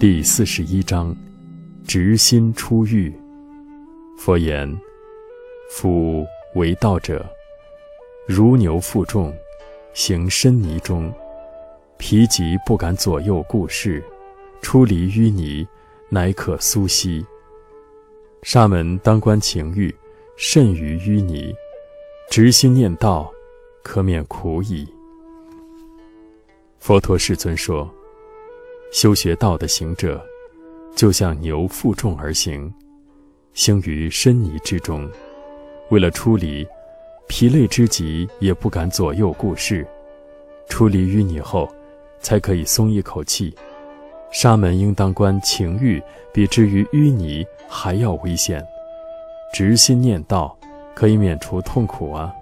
第四十一章，直心出狱。佛言：夫为道者，如牛负重，行深泥中，疲极不敢左右顾视，出离淤泥，乃可苏息。沙门当观情欲，甚于淤泥，直心念道，可免苦矣。佛陀世尊说。修学道的行者，就像牛负重而行，行于深泥之中，为了出离，疲累之极也不敢左右顾视。出离淤泥后，才可以松一口气。沙门应当观情欲比之于淤泥还要危险，直心念道，可以免除痛苦啊。